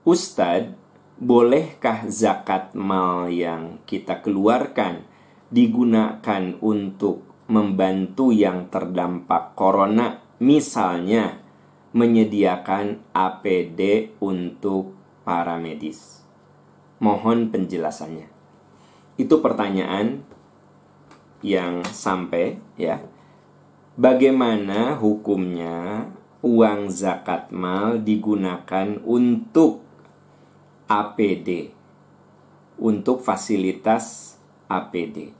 Ustadz, bolehkah zakat mal yang kita keluarkan digunakan untuk membantu yang terdampak corona, misalnya menyediakan APD untuk para medis? Mohon penjelasannya. Itu pertanyaan yang sampai ya. Bagaimana hukumnya uang zakat mal digunakan untuk APD untuk fasilitas APD.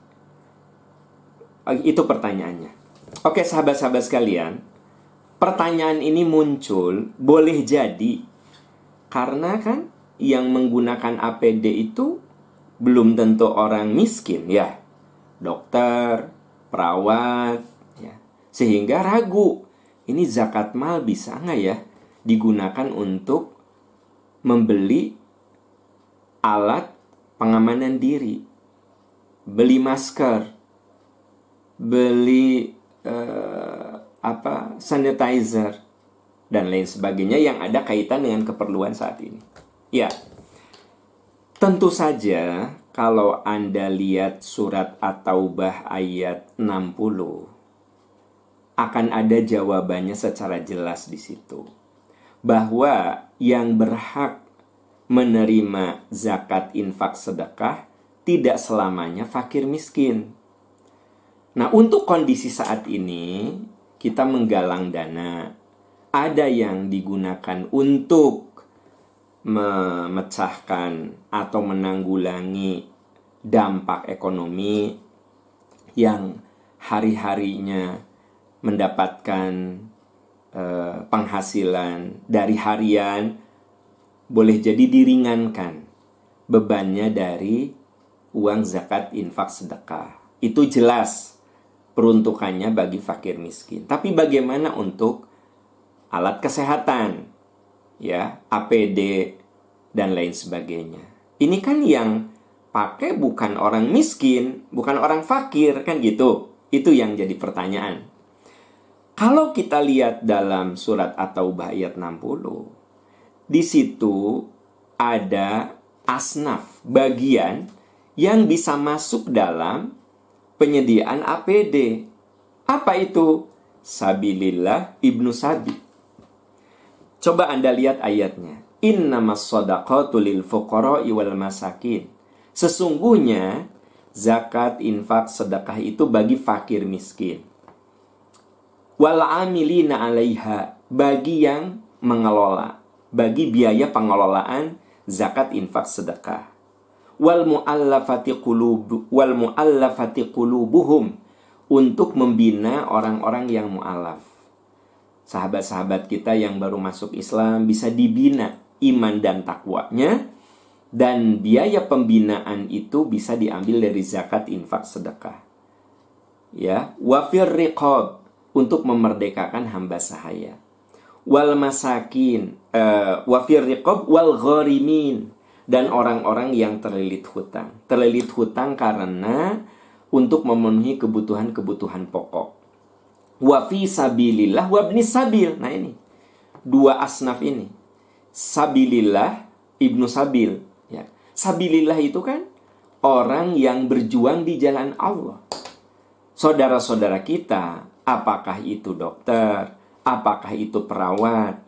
Itu pertanyaannya. Oke, sahabat-sahabat sekalian, pertanyaan ini muncul boleh jadi karena kan yang menggunakan APD itu belum tentu orang miskin ya. Dokter, perawat, ya. Sehingga ragu, ini zakat mal bisa nggak ya digunakan untuk membeli alat pengamanan diri, beli masker, beli uh, apa sanitizer dan lain sebagainya yang ada kaitan dengan keperluan saat ini. Ya, tentu saja kalau Anda lihat surat At-Taubah ayat 60 akan ada jawabannya secara jelas di situ. Bahwa yang berhak menerima zakat infak sedekah tidak selamanya fakir miskin. Nah, untuk kondisi saat ini, kita menggalang dana. Ada yang digunakan untuk memecahkan atau menanggulangi dampak ekonomi yang hari-harinya mendapatkan eh, penghasilan dari harian boleh jadi diringankan bebannya dari uang zakat infak sedekah. Itu jelas peruntukannya bagi fakir miskin. Tapi bagaimana untuk alat kesehatan, ya, APD dan lain sebagainya. Ini kan yang pakai bukan orang miskin, bukan orang fakir kan gitu. Itu yang jadi pertanyaan. Kalau kita lihat dalam surat At-Taubah ayat 60, di situ ada asnaf, bagian yang bisa masuk dalam penyediaan APD. Apa itu? Sabilillah Ibnu Sabi. Coba Anda lihat ayatnya. Innamas sadaqatu lil fuqara'i wal masakin. Sesungguhnya zakat, infak, sedekah itu bagi fakir miskin. Wal amilina 'alaiha bagi yang mengelola, bagi biaya pengelolaan zakat, infak, sedekah wal muallafati qulub wal muallafati qulubuhum untuk membina orang-orang yang mualaf. Sahabat-sahabat kita yang baru masuk Islam bisa dibina iman dan takwanya dan biaya pembinaan itu bisa diambil dari zakat infak sedekah. Ya, wafir riqab untuk memerdekakan hamba sahaya. Wal masakin, uh, wafir riqab wal gharimin dan orang-orang yang terlilit hutang. Terlilit hutang karena untuk memenuhi kebutuhan-kebutuhan pokok. Wa fi sabilillah wa sabil. Nah ini. Dua asnaf ini. Sabilillah, ibnu sabil. Ya. Sabilillah itu kan orang yang berjuang di jalan Allah. Saudara-saudara kita, apakah itu dokter, apakah itu perawat,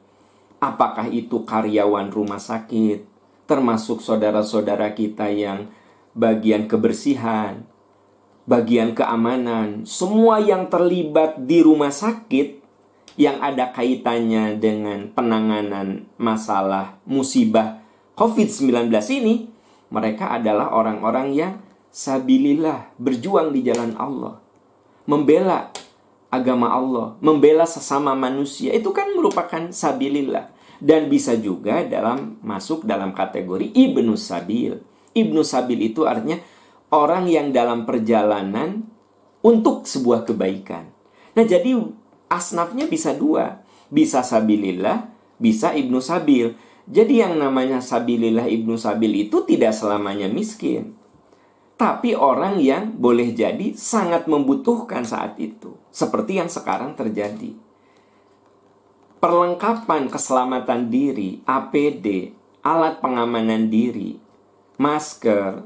apakah itu karyawan rumah sakit, termasuk saudara-saudara kita yang bagian kebersihan, bagian keamanan, semua yang terlibat di rumah sakit yang ada kaitannya dengan penanganan masalah musibah COVID-19 ini, mereka adalah orang-orang yang sabilillah, berjuang di jalan Allah, membela agama Allah, membela sesama manusia. Itu kan merupakan sabilillah dan bisa juga dalam masuk dalam kategori ibnu sabil. Ibnu sabil itu artinya orang yang dalam perjalanan untuk sebuah kebaikan. Nah, jadi asnafnya bisa dua, bisa sabilillah, bisa ibnu sabil. Jadi yang namanya sabilillah ibnu sabil itu tidak selamanya miskin. Tapi orang yang boleh jadi sangat membutuhkan saat itu. Seperti yang sekarang terjadi perlengkapan keselamatan diri, APD, alat pengamanan diri, masker,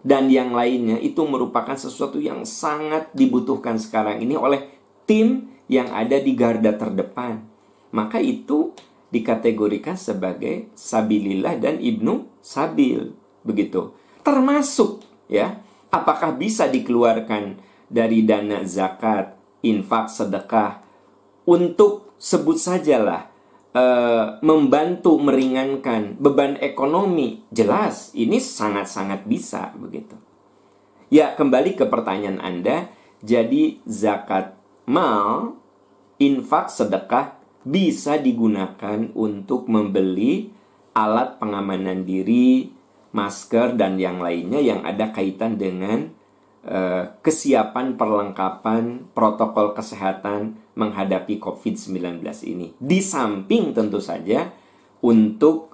dan yang lainnya itu merupakan sesuatu yang sangat dibutuhkan sekarang ini oleh tim yang ada di garda terdepan. Maka itu dikategorikan sebagai sabilillah dan ibnu sabil begitu. Termasuk ya, apakah bisa dikeluarkan dari dana zakat, infak, sedekah untuk sebut sajalah e, membantu meringankan beban ekonomi. Jelas ini sangat-sangat bisa begitu. Ya, kembali ke pertanyaan Anda, jadi zakat mal, infak, sedekah bisa digunakan untuk membeli alat pengamanan diri, masker dan yang lainnya yang ada kaitan dengan uh, kesiapan perlengkapan protokol kesehatan menghadapi COVID-19 ini. Di samping tentu saja untuk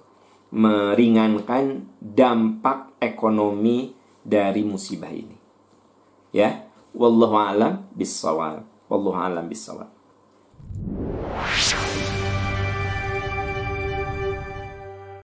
meringankan dampak ekonomi dari musibah ini. Ya, wallahu alam bisawab. Wallahu alam bisawab.